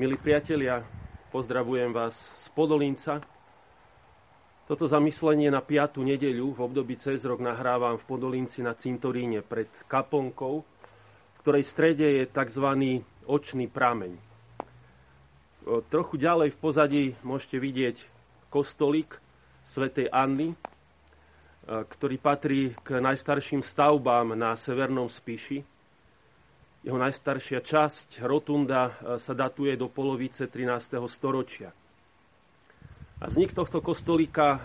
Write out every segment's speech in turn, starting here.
Milí priatelia, pozdravujem vás z Podolínca. Toto zamyslenie na 5. nedeľu v období cez rok nahrávam v Podolínci na cintoríne pred kaponkou, v ktorej strede je tzv. očný prameň. Trochu ďalej v pozadí môžete vidieť kostolík svätej Anny, ktorý patrí k najstarším stavbám na Severnom Spiši jeho najstaršia časť, rotunda, e, sa datuje do polovice 13. storočia. A vznik tohto kostolíka e,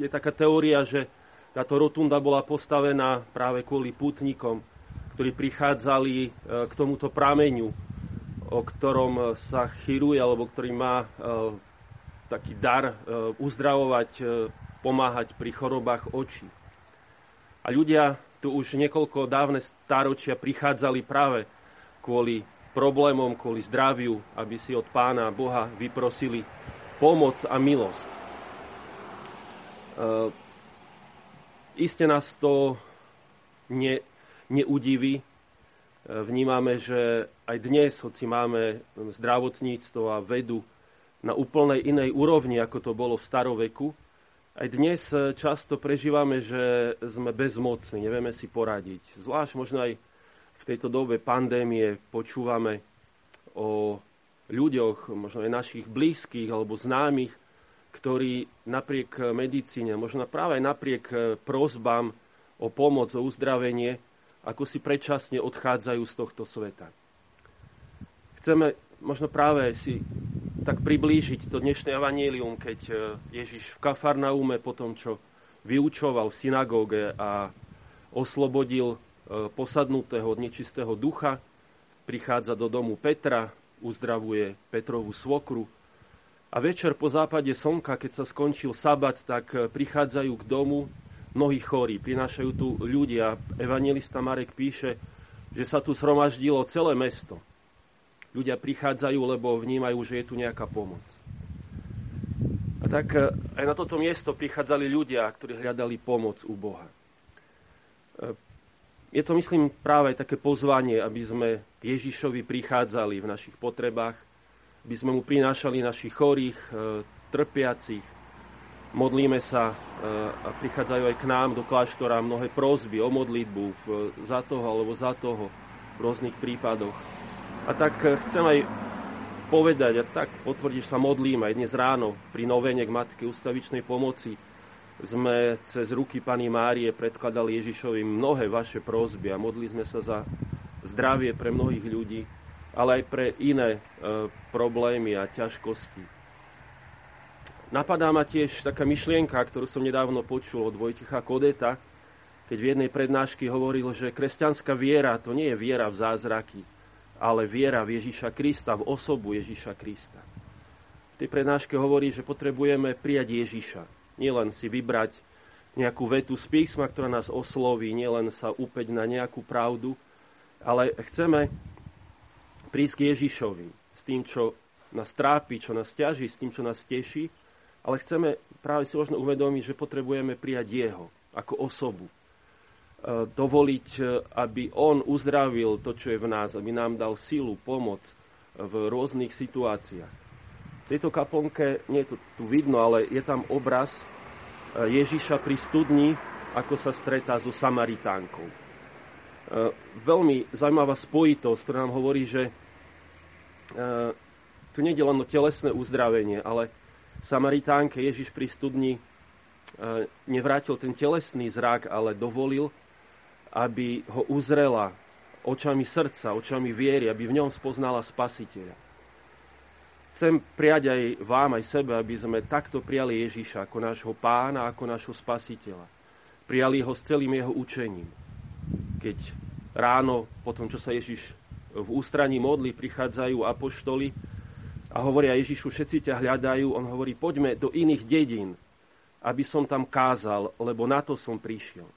je taká teória, že táto rotunda bola postavená práve kvôli putníkom, ktorí prichádzali e, k tomuto prameňu, o ktorom sa chyruje, alebo ktorý má taký dar uzdravovať, pomáhať pri chorobách očí. A ľudia tu už niekoľko dávne stáročia prichádzali práve kvôli problémom, kvôli zdraviu, aby si od pána Boha vyprosili pomoc a milosť. E, iste nás to ne, neudiví. E, vnímame, že aj dnes, hoci máme zdravotníctvo a vedu na úplnej inej úrovni, ako to bolo v staroveku, aj dnes e, často prežívame, že sme bezmocní, nevieme si poradiť. Zvlášť možno aj v tejto dobe pandémie počúvame o ľuďoch, možno aj našich blízkych alebo známych, ktorí napriek medicíne, možno práve aj napriek e, prozbám o pomoc, o uzdravenie, ako si predčasne odchádzajú z tohto sveta. Chceme možno práve si tak priblížiť to dnešné evanílium, keď e, Ježiš v Kafarnaume po tom, čo vyučoval v synagóge a oslobodil e, posadnutého od nečistého ducha, prichádza do domu Petra, uzdravuje Petrovú svokru. A večer po západe slnka, keď sa skončil sabat, tak e, prichádzajú k domu mnohí chorí, prinášajú tu ľudia. Evangelista Marek píše, že sa tu zhromaždilo celé mesto ľudia prichádzajú, lebo vnímajú, že je tu nejaká pomoc. A tak e, aj na toto miesto prichádzali ľudia, ktorí hľadali pomoc u Boha. E, je to, myslím, práve také pozvanie, aby sme Ježišovi prichádzali v našich potrebách, aby sme mu prinášali našich chorých, e, trpiacich. Modlíme sa a prichádzajú aj k nám do kláštora mnohé prosby o modlitbu za toho alebo za toho v rôznych prípadoch. A tak eh, chcem aj povedať, a tak potvrdiť, sa modlím aj dnes ráno pri novene k Matke ustavičnej pomoci. Sme cez ruky Pani Márie predkladali Ježišovi mnohé vaše prosby a modli sme sa za zdravie pre mnohých ľudí, ale aj pre iné e, problémy a ťažkosti. Napadá ma tiež taká myšlienka, ktorú som nedávno počul od Vojticha Kodeta, keď v jednej prednášky hovoril, že kresťanská viera to nie je viera v zázraky, ale viera v Ježíša Krista, v osobu Ježíša Krista. V tej prednáške hovorí, že potrebujeme prijať Ježíša. Nielen si vybrať nejakú vetu z písma, ktorá nás osloví, nielen sa upeť na nejakú pravdu, ale chceme prísť k Ježišovi s tým, čo nás trápi, čo nás ťaží, s tým, čo nás teší, ale chceme práve si možno uvedomiť, že potrebujeme prijať Jeho ako osobu, dovoliť, e, aby On uzdravil to, čo je v nás, aby nám dal silu, pomoc v rôznych situáciách. V tejto kaponke, nie je to tu vidno, ale je tam obraz Ježiša pri studni, ako sa stretá so Samaritánkou. Veľmi zaujímavá spojitosť, ktorá nám hovorí, že tu nie je len o telesné uzdravenie, ale Samaritánke Ježiš pri studni nevrátil ten telesný zrak, ale dovolil, aby ho uzrela očami srdca, očami viery, aby v ňom spoznala spasiteľa. Chcem prijať aj vám, aj sebe, aby sme takto prijali Ježiša ako nášho pána, ako nášho spasiteľa. Prijali ho s celým jeho učením. Keď ráno, po tom, čo sa Ježiš v ústraní modli, prichádzajú apoštoli a hovoria Ježišu, všetci ťa hľadajú, on hovorí, poďme do iných dedín, aby som tam kázal, lebo na to som prišiel.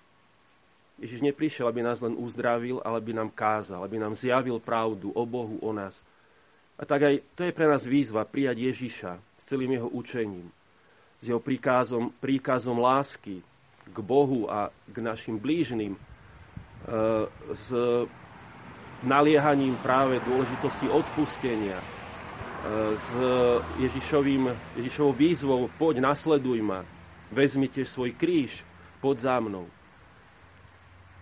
Ježiš neprišiel, aby nás len uzdravil, ale aby nám kázal, aby nám zjavil pravdu o Bohu, o nás. A tak aj to je pre nás výzva prijať Ježiša s celým jeho učením, s jeho príkazom, príkazom lásky k Bohu a k našim blížnym, e, s naliehaním práve dôležitosti odpustenia, e, s Ježišovým, Ježišovou výzvou poď, nasleduj ma, vezmi svoj kríž, poď za mnou.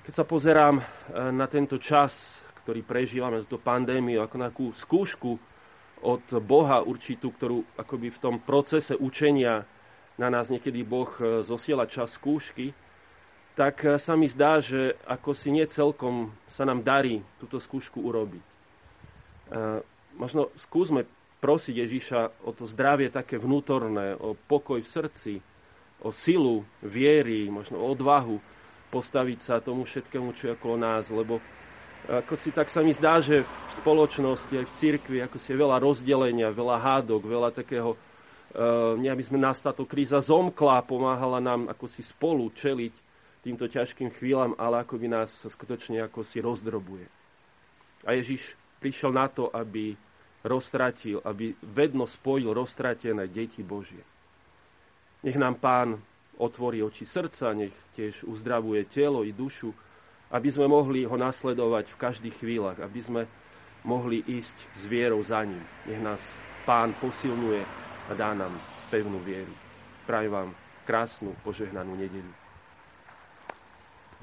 Keď sa pozerám e, na tento čas, ktorý prežívame, túto pandémiu, ako na takú skúšku od Boha určitú, ktorú akoby v tom procese učenia na nás niekedy Boh e, zosiela čas skúšky, tak e, sa mi zdá, že ako si nie celkom sa nám darí túto skúšku urobiť. Možno skúsme prosiť Ježiša o to zdravie také vnútorné, o pokoj v srdci, o silu viery, možno o odvahu postaviť sa tomu všetkému, čo je okolo nás, lebo ako si tak sa mi zdá, že v spoločnosti, aj v cirkvi, ako si je veľa rozdelenia, veľa hádok, veľa takého, uh, nie aby sme nás táto kríza zomkla, pomáhala nám ako si spolu čeliť týmto ťažkým chvíľam, ale ako by nás skutočne ako si rozdrobuje. A Ježiš prišiel na to, aby roztratil, aby vedno spojil roztratené deti Božie. Nech nám Pán otvorí oči srdca, nech tiež uzdravuje telo i dušu, aby sme mohli ho nasledovať v každých chvíľach, aby sme mohli ísť s vierou za ním. Nech nás Pán posilňuje a dá nám pevnú vieru. Prajem vám krásnu, požehnanú nedeľu.